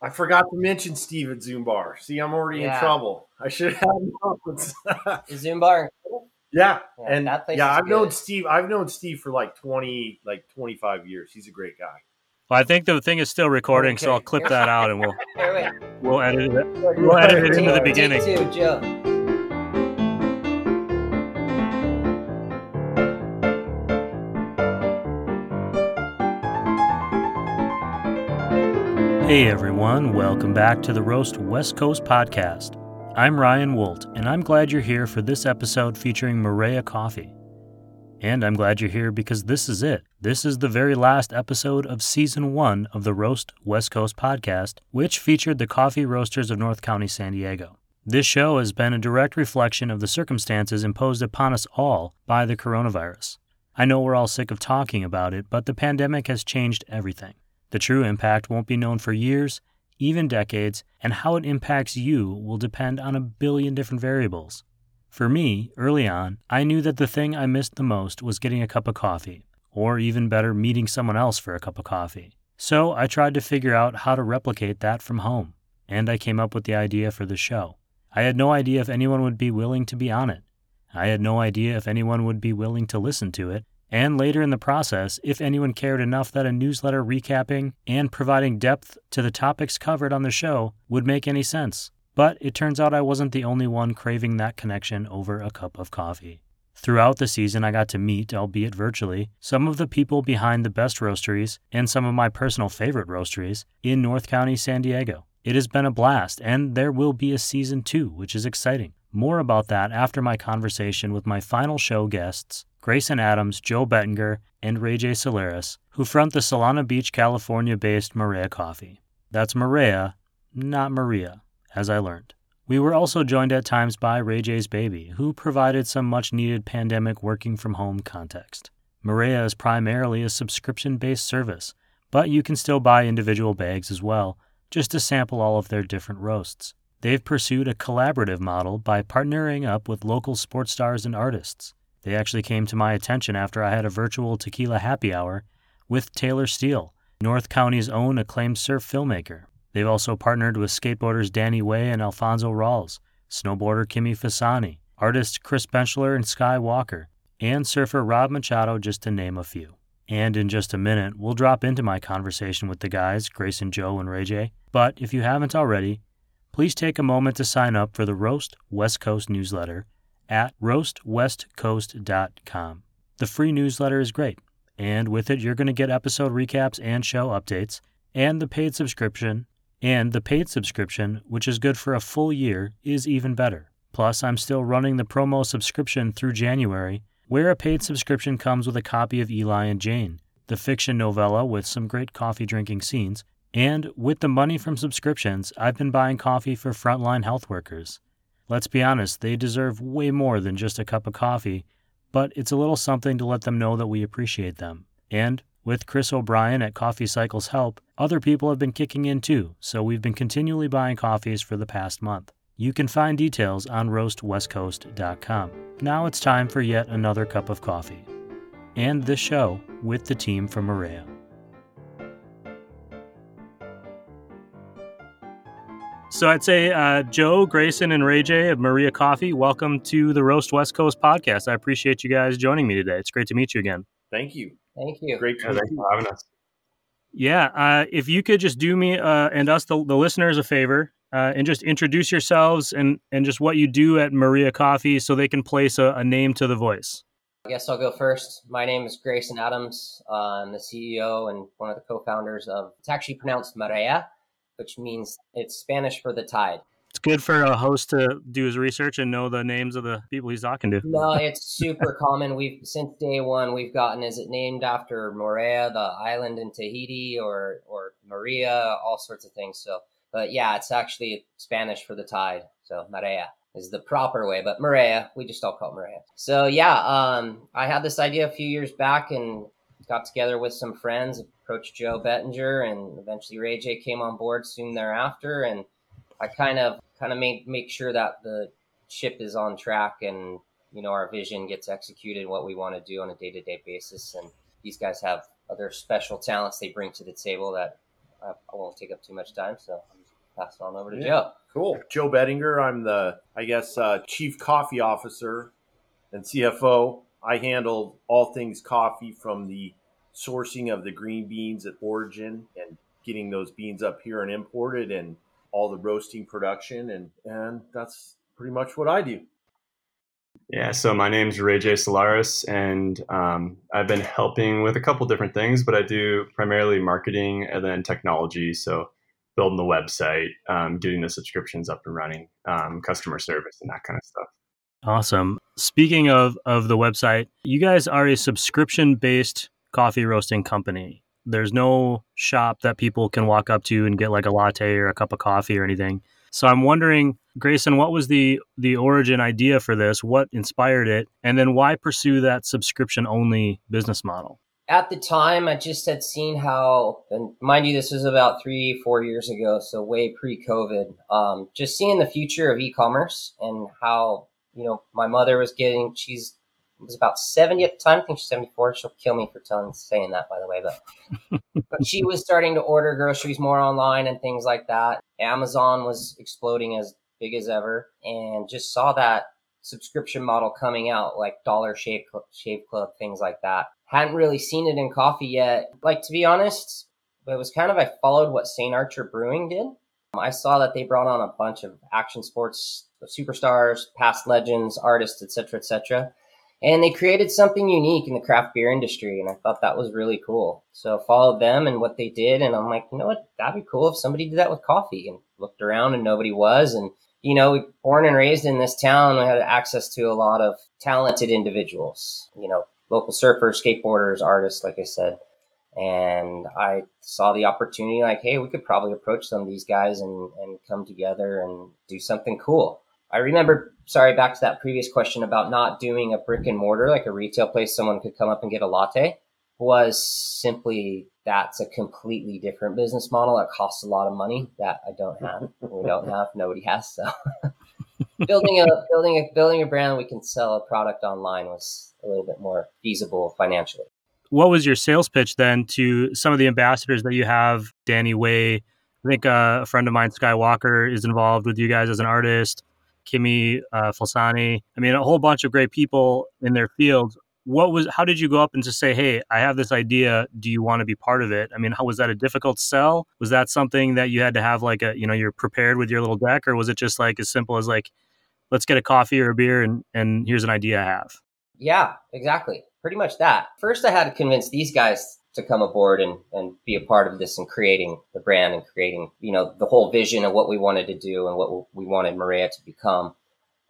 I forgot to mention Steve at Zoom Bar. See, I'm already Yeah. in trouble. I should have notes. Is Zoom Bar. yeah, Yeah, and that place yeah, I've known. Steve. I've known Steve for like 20, like 25 years. He's a great guy. Well, I think the thing is still recording, so I'll clip that out and we'll we'll edit it. We'll edit it into the beginning. Take two, Joe. Hey everyone, welcome back to the Roast West Coast podcast. I'm Ryan Woldt, and I'm glad you're here for this episode featuring Marea Coffee. And I'm glad you're here because this is it. This is the very last episode of season one of the Roast West Coast podcast, which featured the coffee roasters of North County, San Diego. This show has been a direct reflection of the circumstances imposed upon us all by the coronavirus. I know we're all sick of talking about it, but the pandemic has changed everything. The true impact won't be known for years, even decades, and how it impacts you will depend on a billion different variables. For me, early on, I knew that the thing I missed the most was getting a cup of coffee, or even better, meeting someone else for a cup of coffee. So I tried to figure out how to replicate that from home, and I came up with the idea for the show. I had no idea if anyone would be willing to be on it. I had no idea if anyone would be willing to listen to it, and later in the process, if anyone cared enough that a newsletter recapping and providing depth to the topics covered on the show would make any sense. But it turns out I wasn't the only one craving that connection over a cup of coffee. Throughout the season, I got to meet, albeit virtually, some of the people behind the best roasteries and some of my personal favorite roasteries in North County, San Diego. It has been a blast, and there will be a season two, which is exciting. More about that after my conversation with my final show guests, Grayson Adams, Joe Bettinger, and Reyjay Solares, who front the Solana Beach, California based Marea Coffee. That's Marea, not Maria, as I learned. We were also joined at times by Reyjay's baby, who provided some much needed pandemic working from home context. Marea is primarily a subscription based service, but you can still buy individual bags as well, just to sample all of their different roasts. They've pursued a collaborative model by partnering up with local sports stars and artists. They actually came to my attention after I had a virtual tequila happy hour with Taylor Steele, North County's own acclaimed surf filmmaker. They've also partnered with skateboarders Danny Way and Alphonzo Rawls, snowboarder Kimmy Fasani, artists Chris Benchetler and Sky Walker, and surfer Rob Machado, just to name a few. And in just a minute, we'll drop into my conversation with the guys, Grayson Joe and Reyjay. But if you haven't already, please take a moment to sign up for the Roast West Coast newsletter at roastwestcoast.com. The free newsletter is great, and with it, you're going to get episode recaps and show updates, and the paid subscription. And the paid subscription, which is good for a full year, is even better. Plus, I'm still running the promo subscription through January, where a paid subscription comes with a copy of Eli and Jane, the fiction novella with some great coffee drinking scenes. And with the money from subscriptions, I've been buying coffee for frontline health workers. Let's be honest, they deserve way more than just a cup of coffee, but it's a little something to let them know that we appreciate them. And with Chris O'Brien at Coffee Cycles Help, other people have been kicking in too, so we've been continually buying coffees for the past month. You can find details on roastwestcoast.com. Now it's time for yet another cup of coffee. And this show with the team from Marea. So I'd say uh, Joe, Grayson, and Reyjay of Maria Coffee, welcome to the Roast West Coast podcast. I appreciate you guys joining me today. It's great to meet you again. Thank you. Thank you. Great to Yeah, meet thanks you. for having us. Yeah, uh, if you could just do me uh, and us, the, the listeners, a favor, uh, and just introduce yourselves and, and just what you do at Maria Coffee so they can place a, a name to the voice. I guess I'll go first. My name is Grayson Adams. Uh, I'm the CEO and one of the co-founders of. It's actually pronounced Marea, which means it's Spanish for the tide. It's good for a host to do his research and know the names of the people he's talking to. No, it's super common. We've since day one we've gotten is it named after Moorea, the island in Tahiti, or or Maria, all sorts of things. So, but yeah, it's actually Spanish for the tide. So Marea is the proper way, but Maria, we just all call it Maria. So yeah, um, I had this idea a few years back and got together with some friends, approached Joe Bettinger, and eventually Reyjay came on board soon thereafter, and I kind of kind of made make sure that the ship is on track and you know our vision gets executed what we want to do on a day-to-day basis and these guys have other special talents they bring to the table that I, I won't take up too much time, so pass it on over to Yeah. Joe. Cool. Joe Bettinger. I'm the, I guess, uh, chief coffee officer and CFO. I handle all things coffee from the sourcing of the green beans at origin and getting those beans up here and imported and all the roasting production. And, and that's pretty much what I do. Yeah, so my name's Reyjay Solares, and um, I've been helping with a couple different things, but I do primarily marketing and then technology. So building the website, um, getting the subscriptions up and running, um, customer service, and that kind of stuff. Awesome. Speaking of of the website, you guys are a subscription based coffee roasting company. There's no shop that people can walk up to and get like a latte or a cup of coffee or anything. So I'm wondering, Grayson, what was the the origin idea for this? What inspired it? And then why pursue that subscription only business model? At the time, I just had seen how, and mind you, this was about three, four years ago, so way pre COVID, um, just seeing the future of e commerce and how, you know, my mother was getting, she's, was about 70 at the time. I think she's 74. She'll kill me for telling, saying that, by the way. But, but she was starting to order groceries more online and things like that. Amazon was exploding as big as ever and just saw that subscription model coming out, like Dollar Shave, Cl- Shave Club, things like that. Hadn't really seen it in coffee yet. Like, to be honest, but it was kind of, I followed what St. Archer Brewing did. I saw that they brought on a bunch of action sports superstars, past legends, artists, etc., etc. And they created something unique in the craft beer industry, and I thought that was really cool. So I followed them and what they did, and I'm like, you know what, that'd be cool if somebody did that with coffee. And looked around, and nobody was. And you know, born and raised in this town, we had access to a lot of talented individuals. You know, local surfers, skateboarders, artists, like I said. And I saw the opportunity, like, hey, we could probably approach some of these guys and, and come together and do something cool. I remember, sorry, back to that previous question about not doing a brick and mortar, like a retail place someone could come up and get a latte, was simply that's a completely different business model that costs a lot of money that I don't have. we don't have, nobody has. So building a building a building a brand we can sell a product online was a little bit more feasible financially. What was your sales pitch then to some of the ambassadors that you have? Danny Way, I think uh, a friend of mine, Skywalker, is involved with you guys as an artist. Kimmy uh, Fasani. I mean, a whole bunch of great people in their fields. What was? How did you go up and just say, "Hey, I have this idea. Do you want to be part of it?" I mean, how was that a difficult sell? Was that something that you had to have like a, you know, you're prepared with your little deck, or was it just like as simple as like, let's get a coffee or a beer and and here's an idea I have? Yeah, exactly. Pretty much that. First, I had to convince these guys to come aboard and, and be a part of this and creating the brand and creating, you know, the whole vision of what we wanted to do and what we wanted Maria to become.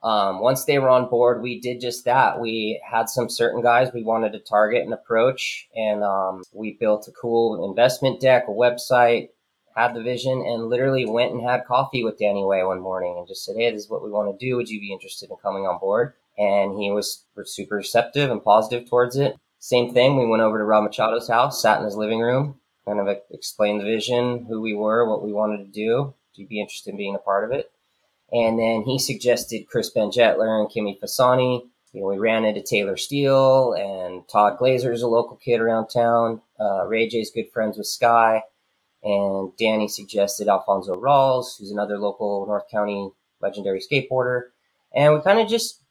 Um, once they were on board, we did just that. We had some certain guys we wanted to target and approach, and um, we built a cool investment deck, a website, had the vision, and literally went and had coffee with Danny Way one morning and just said, "Hey, this is what we want to do. Would you be interested in coming on board?" And he was super receptive and positive towards it. Same thing. We went over to Rob Machado's house, sat in his living room, kind of explained the vision, who we were, what we wanted to do. Would you be interested in being a part of it? And then he suggested Chris Benchetler and Kimmy Fasani. You know, we ran into Taylor Steele and Todd Glaser is a local kid around town. Uh, Reyjay's good friends with Sky. And Danny suggested Alphonzo Rawls, who's another local North County legendary skateboarder. And we kind of just,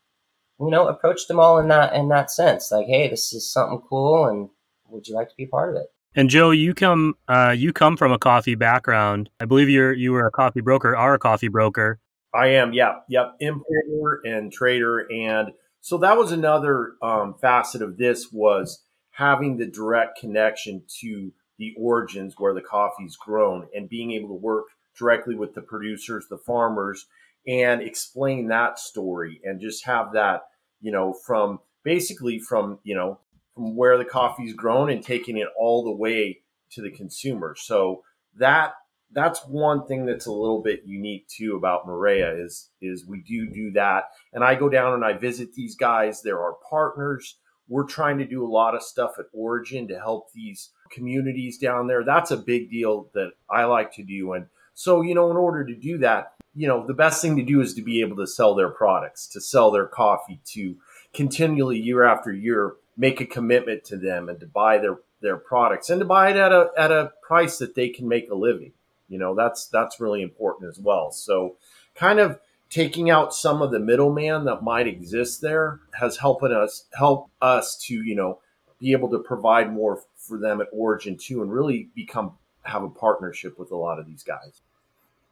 you know, approach them all in that in that sense. Like, hey, this is something cool and would you like to be part of it? And Joe, you come uh, you come from a coffee background. I believe you're you were a coffee broker, are a coffee broker. I am, yeah, yep, importer and trader, and so that was another um, facet of this was having the direct connection to the origins where the coffee's grown and being able to work directly with the producers, the farmers, and explain that story and just have that, you know, from basically from you know from where the coffee's grown and taking it all the way to the consumer. So that that's one thing that's a little bit unique too about Maria is is we do do that. And I go down and I visit these guys. There are our partners. We're trying to do a lot of stuff at Origin to help these communities down there. That's a big deal that I like to do. And so, you know, in order to do that, you know, the best thing to do is to be able to sell their products, to sell their coffee, to continually year after year make a commitment to them and to buy their their products and to buy it at a at a price that they can make a living. You know, that's that's really important as well. So kind of taking out some of the middleman that might exist there has helping us help us to, you know, be able to provide more for them at origin too and really become have a partnership with a lot of these guys.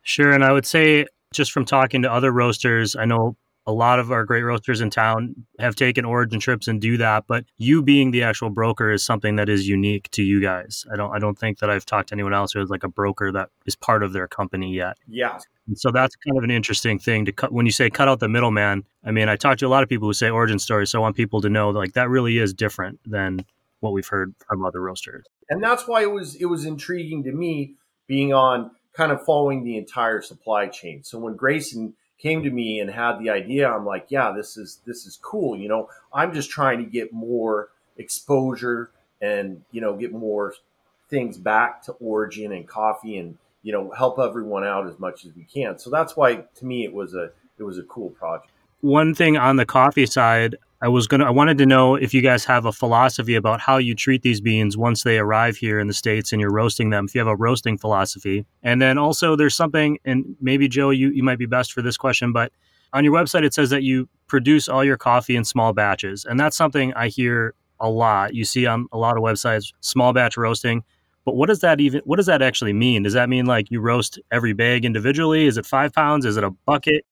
Sure. And I would say just from talking to other roasters, I know a lot of our great roasters in town have taken origin trips and do that but you being the actual broker is something that is unique to you guys. I don't i don't think that i've talked to anyone else who is like a broker that is part of their company yet. Yeah. And so that's kind of an interesting thing to cut when you say cut out the middleman i mean i talked to a lot of people who say origin stories so i want people to know like that really is different than what we've heard from other roasters. And that's why it was it was intriguing to me being on kind of following the entire supply chain so when grayson came to me and had the idea, I'm like, yeah, this is this is cool. You know, I'm just trying to get more exposure and you know get more things back to origin and coffee and you know help everyone out as much as we can. So that's why to me it was a it was a cool project. One thing on the coffee side, I was gonna I wanted to know if you guys have a philosophy about how you treat these beans once they arrive here in the states and you're roasting them. If you have a roasting philosophy, and then also there's something, and maybe Joe, you you might be best for this question, but on your website it says that you produce all your coffee in small batches, and that's something I hear a lot. You see on a lot of websites, small batch roasting. But what does that even? What does that actually mean? Does that mean like you roast every bag individually? Is it five pounds? Is it a bucket?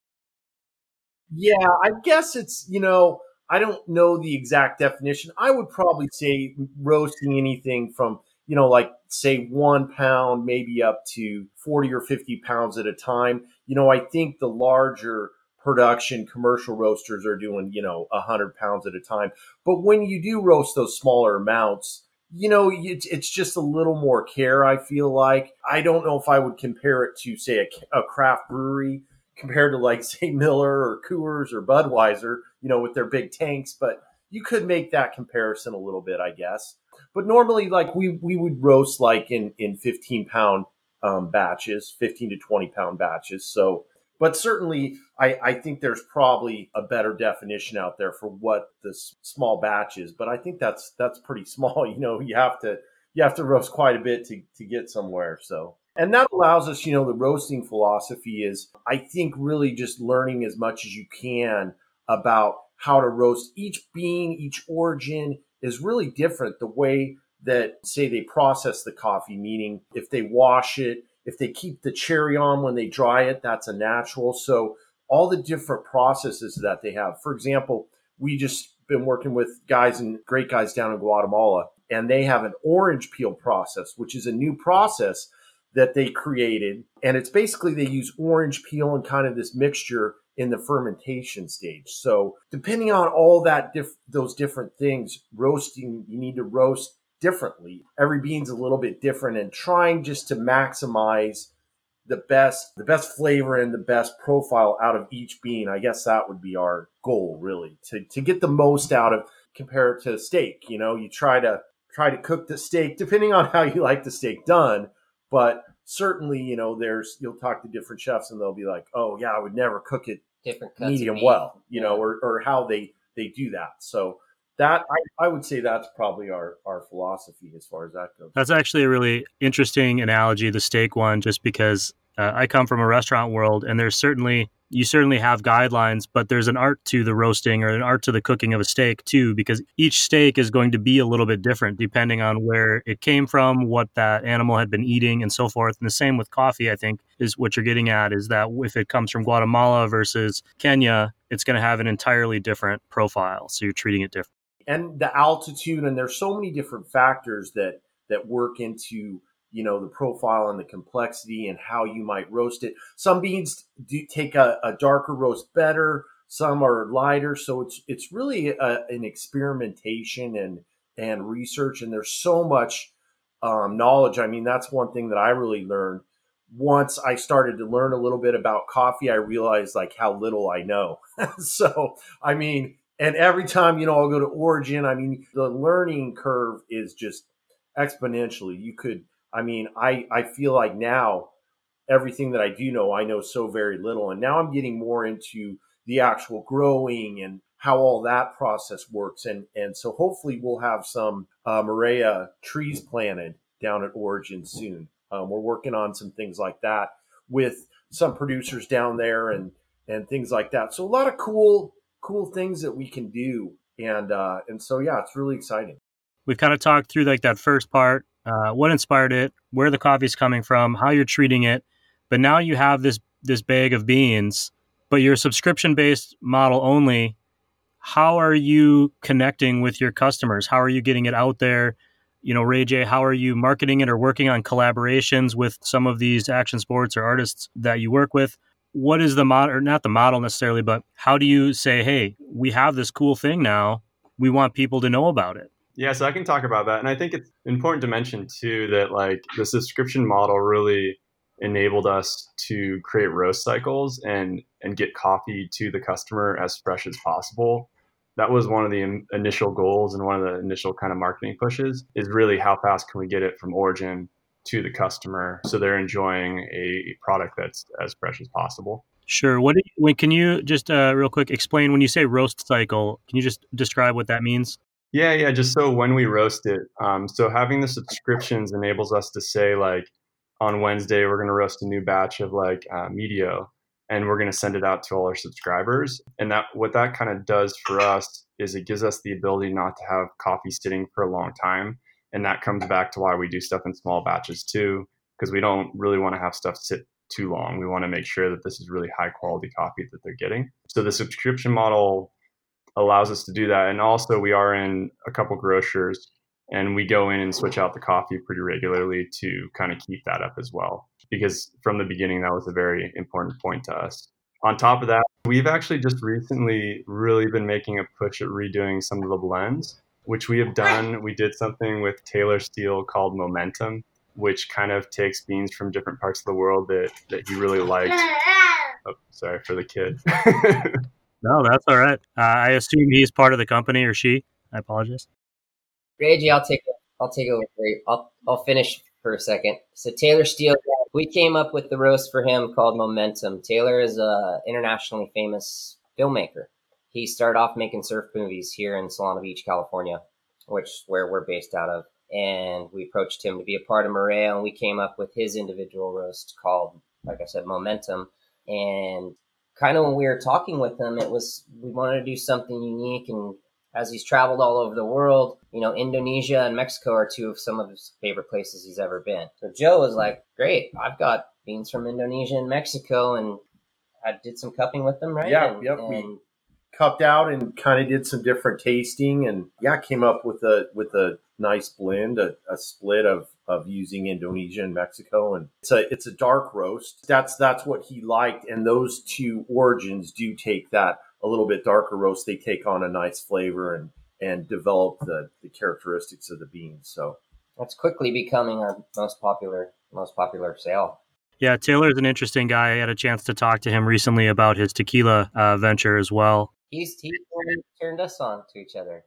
Yeah, I guess it's you know I don't know the exact definition. I would probably say roasting anything from, you know, like say one pound, maybe up to 40 or 50 pounds at a time. You know, I think the larger production commercial roasters are doing, you know, 100 pounds at a time. But when you do roast those smaller amounts, you know, it's, it's just a little more care, I feel like. I don't know if I would compare it to, say, a, a craft brewery compared to like say Miller or Coors or Budweiser, you know, with their big tanks. But you could make that comparison a little bit, I guess. But normally, like we we would roast like in in 15 pound um, batches, 15 to 20 pound batches. So, but certainly, I I think there's probably a better definition out there for what this small batch is. But I think that's that's pretty small. You know, you have to you have to roast quite a bit to to get somewhere. So. And that allows us, you know, the roasting philosophy is, I think, really just learning as much as you can about how to roast each bean, each origin is really different. The way that, say, they process the coffee, meaning if they wash it, if they keep the cherry on when they dry it, that's a natural. So, all the different processes that they have. For example, we just been working with guys and great guys down in Guatemala, and they have an orange peel process, which is a new process that they created. And it's basically they use orange peel and kind of this mixture in the fermentation stage. So depending on all that diff- those different things, roasting, you need to roast differently. Every bean's a little bit different and trying just to maximize the best the best flavor and the best profile out of each bean. I guess that would be our goal really to to get the most out of compare it to steak, you know, you try to try to cook the steak depending on how you like the steak done but certainly, you know, there's you'll talk to different chefs and they'll be like, "Oh yeah, I would never cook it different medium well," you know, or or how they they do that. So that I, I would say that's probably our our philosophy as far as that goes. That's actually a really interesting analogy, the steak one, just because uh, I come from a restaurant world, and there's certainly you certainly have guidelines, but there's an art to the roasting or an art to the cooking of a steak too, because each steak is going to be a little bit different depending on where it came from, what that animal had been eating, and so forth. And the same with coffee, I think, is what you're getting at is that if it comes from Guatemala versus Kenya, it's going to have an entirely different profile. So you're treating it different. And the altitude, and there's so many different factors that that work into you know the profile and the complexity and how you might roast it. Some beans do take a, a darker roast better some are lighter. So it's it's really a, an experimentation and and research and there's so much um, knowledge. I mean that's one thing that i really learned. Once i started to learn a little bit about coffee i realized like how little i know. So i mean and every time you know i'll go to origin i mean the learning curve is just exponentially. You could I mean, I, I feel like now everything that I do know, I know so very little. And now I'm getting more into the actual growing and how all that process works. And and so hopefully we'll have some uh, trees planted down at Origin soon. Um, we're working on some things like that with some producers down there and and things like that. So a lot of cool cool things that we can do. And uh, and so yeah, it's really exciting. We've kind of talked through like that first part, uh, what inspired it, where the coffee's coming from, how you're treating it, but now you have this this bag of beans, but you're a subscription based model only how are you connecting with your customers? How are you getting it out there? You know, Reyjay, how are you marketing it or working on collaborations with some of these action sports or artists that you work with? What is the model, or not the model necessarily, but how do you say, hey, we have this cool thing now. We want people to know about it? Yeah, so I can talk about that. And I think it's important to mention too that like the subscription model really enabled us to create roast cycles and and get coffee to the customer as fresh as possible. That was one of the initial goals and one of the initial kind of marketing pushes is really how fast can we get it from origin to the customer so they're enjoying a product that's as fresh as possible. Sure. What you, when can you just uh, real quick explain when you say roast cycle can you just describe what that means yeah yeah just so when we roast it um, so having the subscriptions enables us to say like on wednesday we're going to roast a new batch of like uh, medio and we're going to send it out to all our subscribers. And that what that kind of does for us is it gives us the ability not to have coffee sitting for a long time. And that comes back to why we do stuff in small batches too, because we don't really want to have stuff sit too long. We want to make sure that this is really high quality coffee that they're getting. So the subscription model allows us to do that. And also we are in a couple grocers and we go in and switch out the coffee pretty regularly to kind of keep that up as well. Because from the beginning that was a very important point to us. On top of that we've actually just recently really been making a push at redoing some of the blends which we have done. We did something with taylor steele called momentum which kind of takes beans from different parts of the world that, that he really liked. Oh, sorry for the kid no that's all right uh, i assume he's part of the company or she i apologize Reggie, I'll take I'll take over. I'll I'll finish for a second. So Taylor Steele, we came up with the roast for him called Momentum. Taylor is a internationally famous filmmaker. He started off making surf movies here in Solana Beach, California, which where we're based out of. And we approached him to be a part of Marea, and we came up with his individual roast called, like I said, Momentum. And kind of when we were talking with him, it was we wanted to do something unique and as he's traveled all over the world. You know, Indonesia and Mexico are two of some of his favorite places he's ever been. So Joe was like, "Great, I've got beans from Indonesia and Mexico, and I did some cupping with them, right? Yeah, and, yep. And we cupped out and kind of did some different tasting, and yeah, came up with a with a nice blend, a, a split of of using Indonesia and Mexico, and it's a it's a dark roast. That's that's what he liked, and those two origins do take that a little bit darker roast, they take on a nice flavor and and develop the, the characteristics of the beans. So that's quickly becoming our most popular most popular sale. Yeah, Taylor's an interesting guy. I had a chance to talk to him recently about his tequila uh, venture as well. He's he turned us on to each other.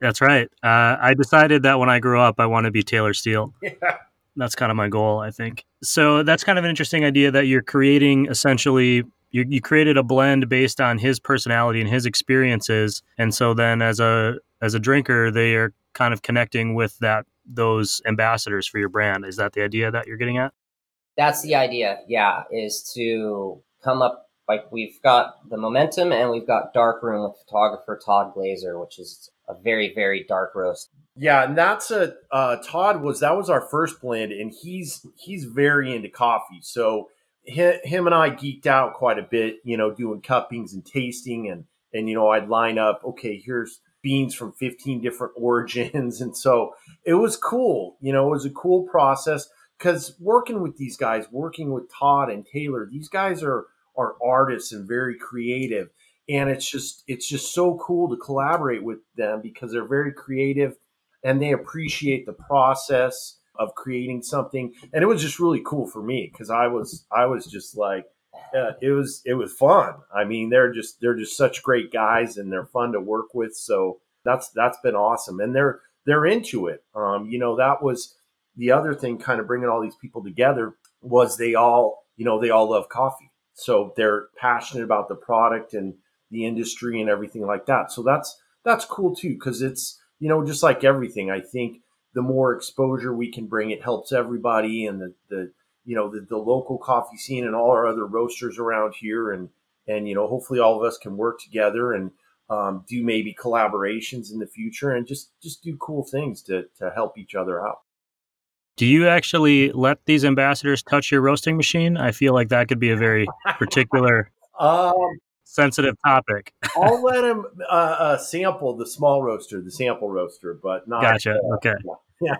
That's right. Uh, I decided that when I grew up, I want to be Taylor Steele. Yeah. That's kind of my goal, I think. So that's kind of an interesting idea that you're creating essentially you, you created a blend based on his personality and his experiences and so then as a as a drinker they are kind of connecting with that those ambassadors for your brand is that the idea that you're getting at that's the idea yeah is to come up like we've got the momentum and we've got dark room with photographer todd glaser which is a very very dark roast yeah and that's a uh, todd was that was our first blend and he's he's very into coffee so him and I geeked out quite a bit, you know, doing cuppings and tasting and and you know, I'd line up, okay, here's beans from 15 different origins and so it was cool. You know, it was a cool process cuz working with these guys, working with Todd and Taylor, these guys are are artists and very creative. And it's just it's just so cool to collaborate with them because they're very creative and they appreciate the process of creating something. And it was just really cool for me because i was i was just like uh, it was it was fun. I mean they're just they're just such great guys and they're fun to work with. So that's that's been awesome. And they're they're into it. Um you know that was the other thing kind of bringing all these people together was they all you know they all love coffee so they're passionate about the product and the industry and everything like that. So that's that's cool too because it's you know just like everything. I think the more exposure we can bring, it helps everybody and the the you know the, the local coffee scene and all our other roasters around here and and you know hopefully all of us can work together and um, do maybe collaborations in the future and just just do cool things to to help each other out. Do you actually let these ambassadors touch your roasting machine? I feel like that could be a very particular Um, sensitive topic. I'll let him uh, uh, sample the small roaster, the sample roaster, but not. Gotcha. Okay. Yeah.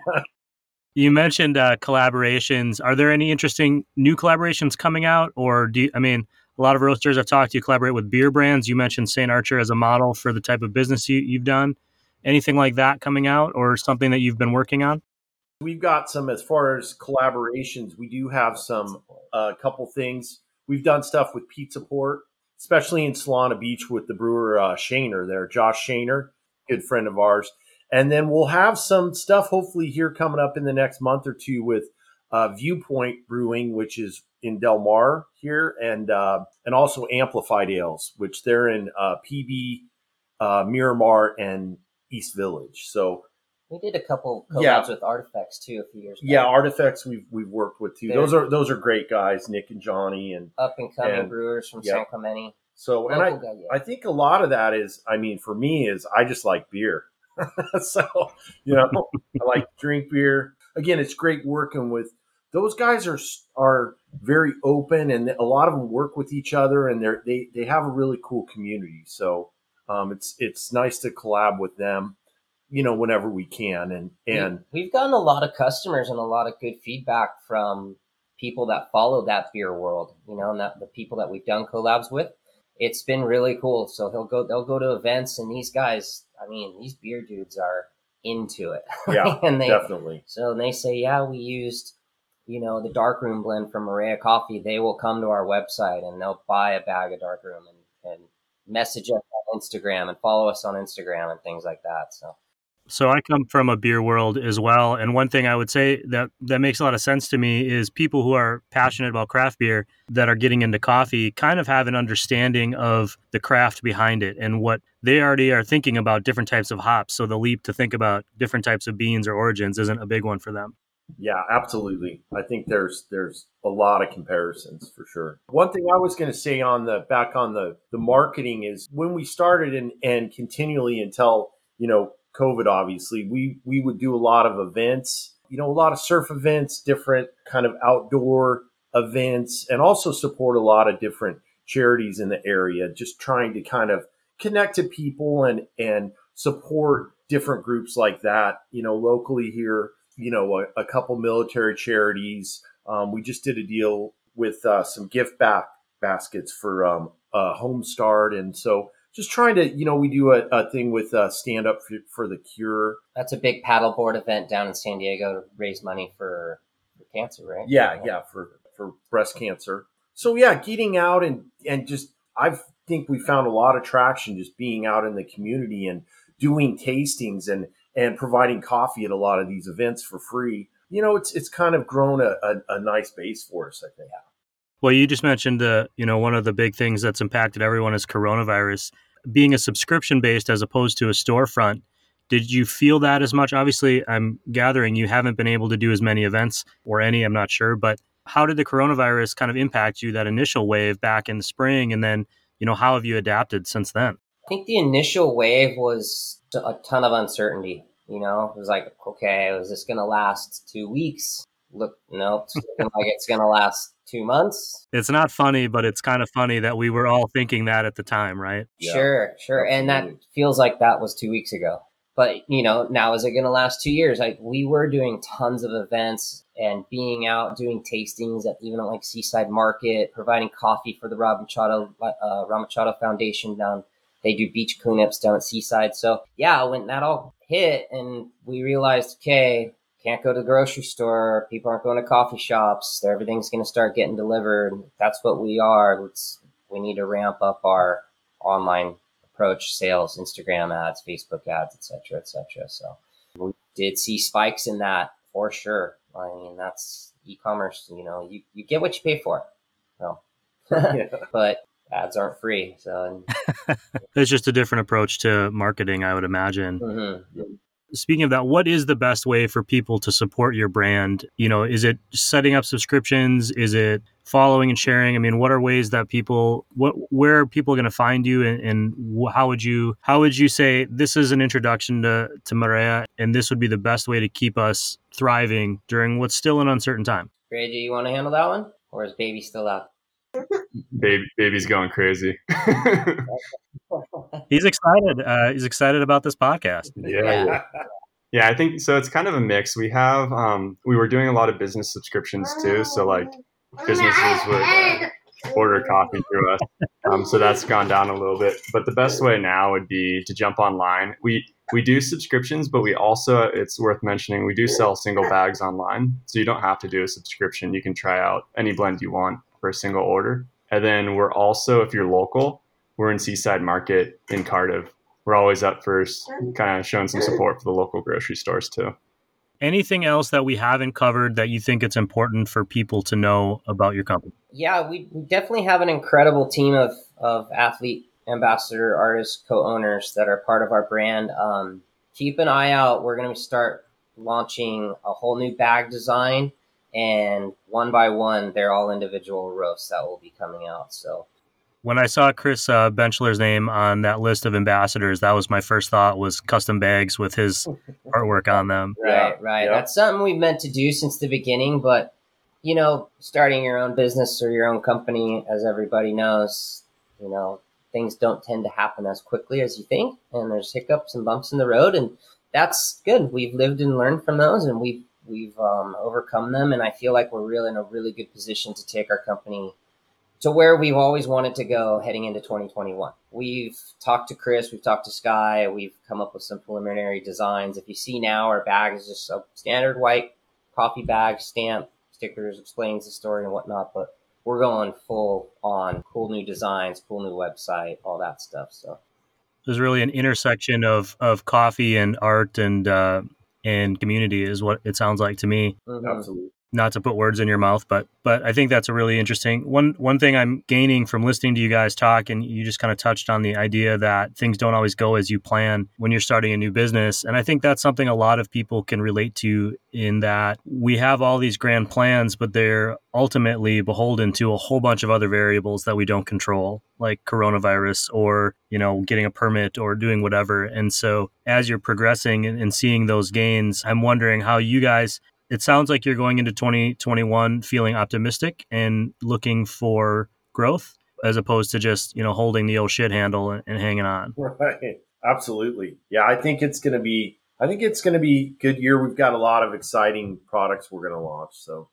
You mentioned uh, collaborations. Are there any interesting new collaborations coming out, or do you, I mean, a lot of roasters I've talked to collaborate with beer brands. You mentioned St. Archer as a model for the type of business you, you've done. Anything like that coming out, or something that you've been working on? We've got some as far as collaborations. We do have some a uh, couple things. We've done stuff with Pizza Port, especially in Solana Beach with the brewer uh, there, Josh Shaner, good friend of ours. And then we'll have some stuff hopefully here coming up in the next month or two with uh, Viewpoint Brewing, which is in Del Mar here, and uh, and also Amplified Ales, which they're in uh, PB, uh, Miramar, and East Village. So we did a couple collabs Yeah. with Artifex too a few years back. yeah, Artifex we've we've worked with too. They're- Those are those are great guys, Nick and Johnny, and up and coming And- brewers from yeah. San Clemente. so and I guy, yeah. I think a lot of that is, I mean, for me is I just like beer. so, you know, I like drink beer. Again, it's great working with those guys are are very open and a lot of them work with each other and they're they they have a really cool community. So, um, it's it's nice to collab with them, you know, whenever we can and and we, we've gotten a lot of customers and a lot of good feedback from people that follow that beer world, you know, and that the people that we've done collabs with. It's been really cool. So he'll go they'll go to events and these guys, I mean, these beer dudes are into it. yeah, and they definitely. so they say, yeah, we used, you know, the darkroom blend from Maria Coffee. They will come to our website and they'll buy a bag of darkroom and, and message us on Instagram and follow us on Instagram and things like that. So So I come from a beer world as well, and one thing I would say that that makes a lot of sense to me is people who are passionate about craft beer that are getting into coffee kind of have an understanding of the craft behind it and what they already are thinking about different types of hops. So the leap to think about different types of beans or origins isn't a big one for them. Yeah, absolutely. I think there's there's a lot of comparisons for sure. One thing I was going to say on the back on the the marketing is when we started and and continually until you know COVID, obviously we we would do a lot of events, you know, a lot of surf events, different kind of outdoor events, and also support a lot of different charities in the area. Just trying to kind of connect to people and and support different groups like that, you know, locally here you know, a, a couple military charities. Um, we just did a deal with uh, some gift back baskets for um, uh, Home Start, and so just trying to, you know, we do a, a thing with uh, Stand Up for, for the Cure. that's a big paddleboard event down in San Diego to raise money for, for cancer, right? Yeah, yeah, for for breast cancer. So yeah, getting out and and just I think we found a lot of traction just being out in the community and doing tastings and and providing coffee at a lot of these events for free. You know, it's it's kind of grown a, a, a nice base for us, I think. Well, you just mentioned the, you know, one of the big things that's impacted everyone is coronavirus. Being a subscription based as opposed to a storefront, did you feel that as much? Obviously, I'm gathering you haven't been able to do as many events or any, I'm not sure, but how did the coronavirus kind of impact you that initial wave back in the spring and then, you know, how have you adapted since then? I think the initial wave was a ton of uncertainty. You know, it was like, okay, is this going to last two weeks? Look, no, it's looking like it's going to last two months. It's not funny, but it's kind of funny that we were all thinking that at the time, right? Yeah, sure, sure. And that feels like that was two weeks ago. But, you know, now is it going to last two years? Like, we were doing tons of events and being out doing tastings at even at like Seaside Market, providing coffee for the Rob Machado, uh, Rob Machado Foundation down they do beach cleanups down at Seaside. So yeah, when that all hit and we realized, okay, can't go to the grocery store, people aren't going to coffee shops, everything's going to start getting delivered. That's what we are. Let's we need to ramp up our online approach, sales, Instagram ads, Facebook ads, etc., etc. So we did see spikes in that for sure. I mean, that's e-commerce. You know, you you get what you pay for. So, Yeah. but ads aren't free. So it's just a different approach to marketing, I would imagine. Mm-hmm. Speaking of that, what is the best way for people to support your brand? You know, is it setting up subscriptions? Is it following and sharing? I mean, what are ways that people, what, where are people going to find you, and, and how would you, how would you say this is an introduction to to Marea, and this would be the best way to keep us thriving during what's still an uncertain time? Reggie, you want to handle that one, or is baby still out? Baby, baby's going crazy. he's excited. Uh, he's excited about this podcast. Yeah, yeah, yeah. I think so. It's kind of a mix. We have um, we were doing a lot of business subscriptions too. So like businesses would uh, order coffee through us. Um, so that's gone down a little bit. But the best way now would be to jump online. We we do subscriptions, but we also it's worth mentioning we do sell single bags online. So you don't have to do a subscription. You can try out any blend you want for a single order. And then we're also, if you're local, we're in Seaside Market in Cardiff. We're always up first, kind of showing some support for the local grocery stores too. Anything else that we haven't covered that you think it's important for people to know about your company? Yeah, we, we definitely have an incredible team of, of athlete ambassador artists, co-owners that are part of our brand. Um, keep an eye out. We're going to start launching a whole new bag design and one by one, they're all individual roasts that will be coming out. So when I saw Chris uh, Benchetler's name on that list of ambassadors, that was my first thought was custom bags with his artwork on them. Right, yeah, right. Yeah. That's something we've meant to do since the beginning, but you know, starting your own business or your own company, as everybody knows, you know, things don't tend to happen as quickly as you think, and there's hiccups and bumps in the road, and that's good. We've lived and learned from those, and we've we've um, overcome them, and I feel like we're really in a really good position to take our company to where we've always wanted to go heading into 2021. We've talked to Chris, we've talked to Sky, we've come up with some preliminary designs. If you see now, our bag is just a standard white coffee bag, stamp, stickers, explains the story and whatnot, but we're going full on cool new designs, cool new website, all that stuff. So there's really an intersection of of coffee and art and uh, and community is what it sounds like to me. Mm-hmm. Absolutely. Not to put words in your mouth, but but I think that's a really interesting one. One thing I'm gaining from listening to you guys talk, and you just kind of touched on the idea that things don't always go as you plan when you're starting a new business, and I think that's something a lot of people can relate to. In that we have all these grand plans, but they're ultimately beholden to a whole bunch of other variables that we don't control, like coronavirus or you know getting a permit or doing whatever. And so as you're progressing and seeing those gains, I'm wondering how you guys it sounds like you're going into 2021 feeling optimistic and looking for growth as opposed to just you know holding the old shit handle and, and hanging on right absolutely yeah i think it's going to be i think it's going to be good year we've got a lot of exciting products we're going to launch so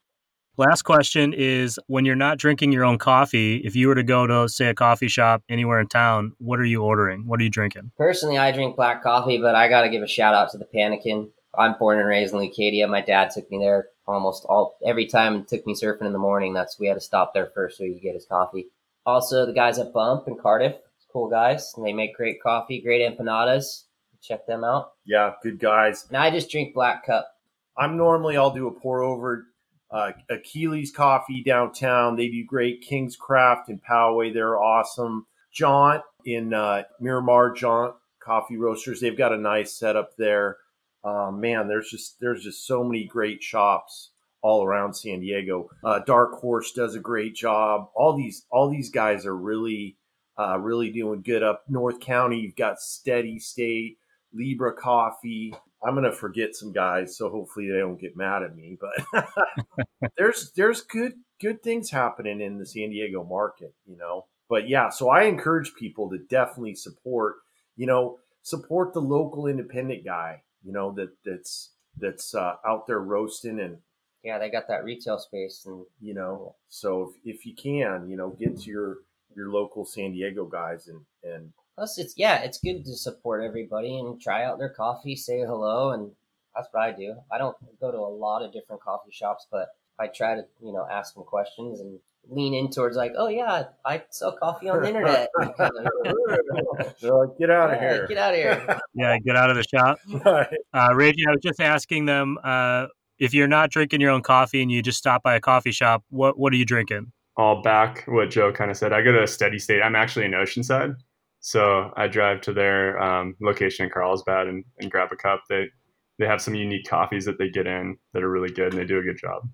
Last question is when you're not drinking your own coffee, if you were to go to, say, a coffee shop anywhere in town, what are you ordering? What are you drinking? Personally, I drink black coffee, but I got to give a shout out to the Pannikin. I'm born and raised in Leucadia. My dad took me there almost all every time and took me surfing in the morning. That's we had to stop there first so he could get his coffee. Also, the guys at Bump in Cardiff, cool guys, and they make great coffee, great empanadas. Check them out. Yeah, good guys. And I just drink black cup. I'm normally I'll do a pour over. Uh, Achilles Coffee downtown, they do great. King's Craft in Poway, they're awesome. Jaunt in uh, Miramar, Jaunt Coffee Roasters, they've got a nice setup there. Um, man, there's just there's just so many great shops all around San Diego. Uh, Dark Horse does a great job. All these all these guys are really uh, really doing good up North County. You've got Steady State, Libra Coffee. I'm gonna forget some guys, so hopefully they don't get mad at me. But there's there's good good things happening in the San Diego market, you know. But yeah, so I encourage people to definitely support, you know, support the local independent guy you know that that's that's uh, out there roasting and yeah they got that retail space and you know so if, if you can you know get to your your local san diego guys and and plus it's yeah it's good to support everybody and try out their coffee say hello and that's what i do. I don't go to a lot of different coffee shops but i try to you know ask them questions and lean in towards like, oh yeah, I sell coffee on the internet. They're like, get out of yeah, here. Get out of here. yeah, get out of the shop. Uh, Reggie, I was just asking them uh, if you're not drinking your own coffee and you just stop by a coffee shop, what what are you drinking? all back what Joe kind of said. I go to a steady state. I'm actually in Oceanside, so I drive to their um, location in Carlsbad and, and grab a cup. They they have some unique coffees that they get in that are really good, and they do a good job.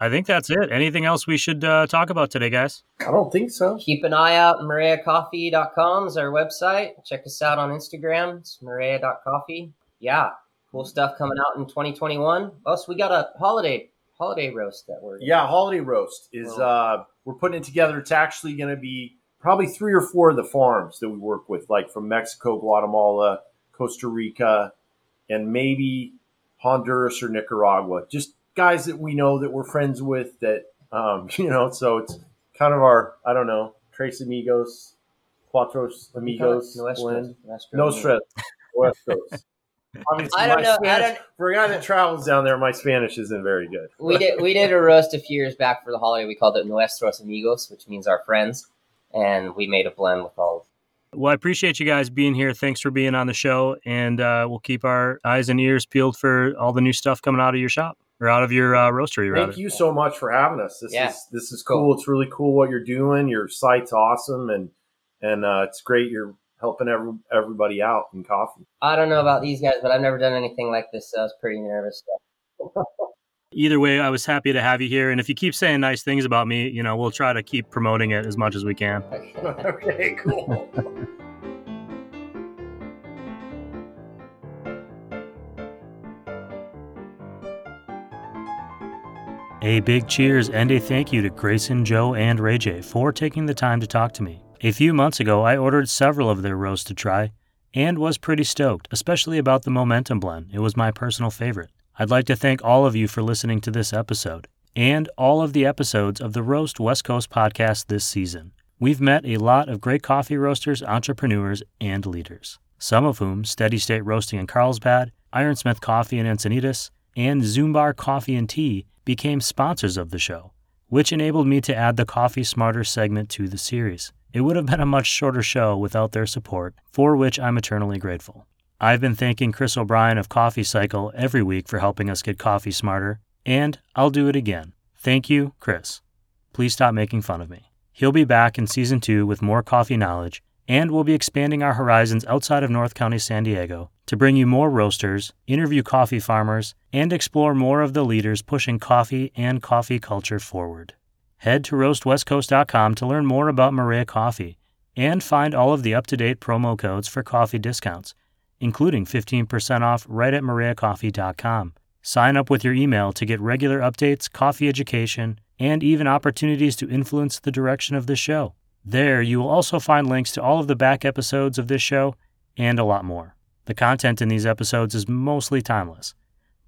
I think that's it. Anything else we should uh, talk about today, guys? I don't think so. Keep an eye out. MareaCoffee.com is our website. Check us out on Instagram. It's Marea.coffee. Yeah, cool stuff coming out in 2021. Plus, we got a holiday holiday roast that we're Yeah, holiday roast is uh we're putting it together. It's actually going to be probably three or four of the farms that we work with, like from Mexico, Guatemala, Costa Rica, and maybe Honduras or Nicaragua. Just guys that we know that we're friends with. That um, you know, so it's kind of our I don't know, Tres Amigos, Cuatro Amigos blend. No stress. West Coast. Obviously, I don't my know. I Spanish- don't. for a guy that travels down there, my Spanish isn't very good. We did we did a roast a few years back for the holiday. We called it Nuestros Amigos, which means our friends, and we made a blend with all. Of well, I appreciate you guys being here. Thanks for being on the show, and uh, we'll keep our eyes and ears peeled for all the new stuff coming out of your shop or out of your uh, roastery. Rather. Thank you so much for having us. This Yeah. is this is cool. It's really cool what you're doing. Your site's awesome, and and uh, it's great. You're helping every, everybody out in coffee. I don't know about these guys, but I've never done anything like this, so I was pretty nervous. Either way, I was happy to have you here, and if you keep saying nice things about me, you know, we'll try to keep promoting it as much as we can. okay, cool. A big cheers and a thank you to Grayson, Joe, and Reyjay for taking the time to talk to me. A few months ago, I ordered several of their roasts to try and was pretty stoked, especially about the Momentum blend. It was my personal favorite. I'd like to thank all of you for listening to this episode and all of the episodes of the Roast West Coast podcast this season. We've met a lot of great coffee roasters, entrepreneurs, and leaders, some of whom Steady State Roasting in Carlsbad, Ironsmith Coffee in Encinitas, and Zumbar Coffee and Tea became sponsors of the show, which enabled me to add the Coffee Smarter segment to the series. It would have been a much shorter show without their support, for which I'm eternally grateful. I've been thanking Chris O'Brien of Coffee Cycle every week for helping us get coffee smarter, and I'll do it again. Thank you, Chris. Please stop making fun of me. He'll be back in season two with more coffee knowledge, and we'll be expanding our horizons outside of North County, San Diego, to bring you more roasters, interview coffee farmers, and explore more of the leaders pushing coffee and coffee culture forward. Head to roastwestcoast.com to learn more about Marea Coffee and find all of the up to date promo codes for coffee discounts, including 15% off right at mareacoffee.com. Sign up with your email to get regular updates, coffee education, and even opportunities to influence the direction of the show. There, you will also find links to all of the back episodes of this show and a lot more. The content in these episodes is mostly timeless,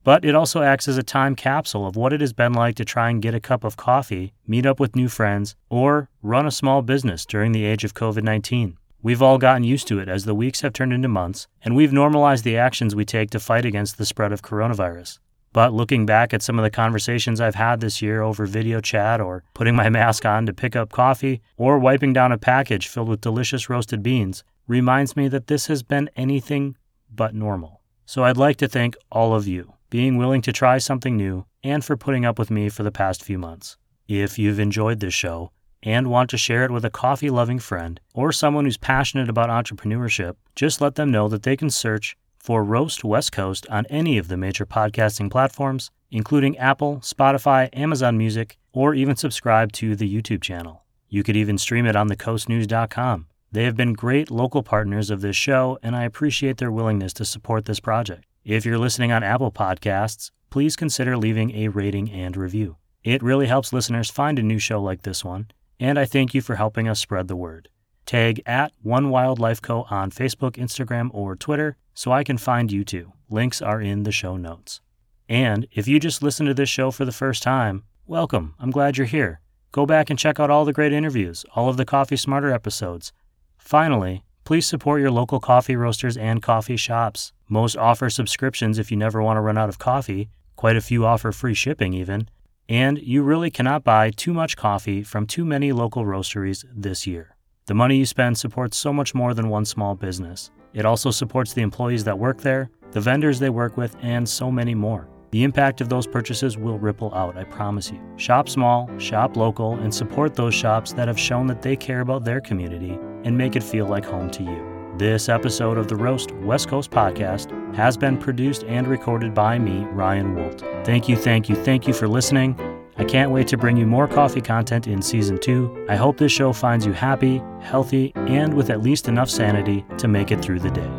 but it also acts as a time capsule of what it has been like to try and get a cup of coffee, meet up with new friends, or run a small business during the age of COVID 19. We've all gotten used to it as the weeks have turned into months, and we've normalized the actions we take to fight against the spread of coronavirus. But looking back at some of the conversations I've had this year over video chat, or putting my mask on to pick up coffee, or wiping down a package filled with delicious roasted beans, reminds me that this has been anything but normal. So I'd like to thank all of you being willing to try something new and for putting up with me for the past few months. If you've enjoyed this show and want to share it with a coffee loving friend or someone who's passionate about entrepreneurship, just let them know that they can search for Roast West Coast on any of the major podcasting platforms, including Apple, Spotify, Amazon Music, or even subscribe to the YouTube channel. You could even stream it on thecoastnews.com. They have been great local partners of this show, and I appreciate their willingness to support this project. If you're listening on Apple Podcasts, please consider leaving a rating and review. It really helps listeners find a new show like this one, and I thank you for helping us spread the word. Tag at One Wildlife Co. on Facebook, Instagram, or Twitter so I can find you too. Links are in the show notes. And if you just listened to this show for the first time, welcome. I'm glad you're here. Go back and check out all the great interviews, all of the Coffee Smarter episodes. Finally, please support your local coffee roasters and coffee shops. Most offer subscriptions if you never want to run out of coffee. Quite a few offer free shipping, even. And you really cannot buy too much coffee from too many local roasteries this year. The money you spend supports so much more than one small business. It also supports the employees that work there, the vendors they work with, and so many more. The impact of those purchases will ripple out, I promise you. Shop small, shop local, and support those shops that have shown that they care about their community and make it feel like home to you. This episode of the Roast West Coast podcast has been produced and recorded by me, Ryan Woldt. Thank you, thank you, thank you for listening. I can't wait to bring you more coffee content in season two. I hope this show finds you happy, healthy, and with at least enough sanity to make it through the day.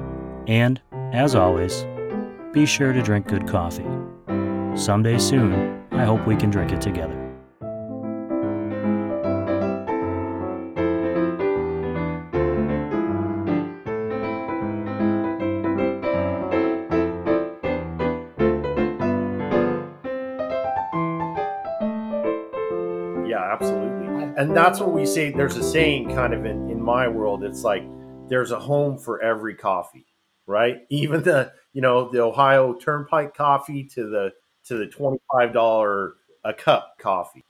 And, as always, be sure to drink good coffee. Someday soon, I hope we can drink it together. And that's what we say. There's a saying kind of in, in my world. It's like there's a home for every coffee, right? Even the, you know, the Ohio Turnpike coffee to the to the $25 a cup coffee.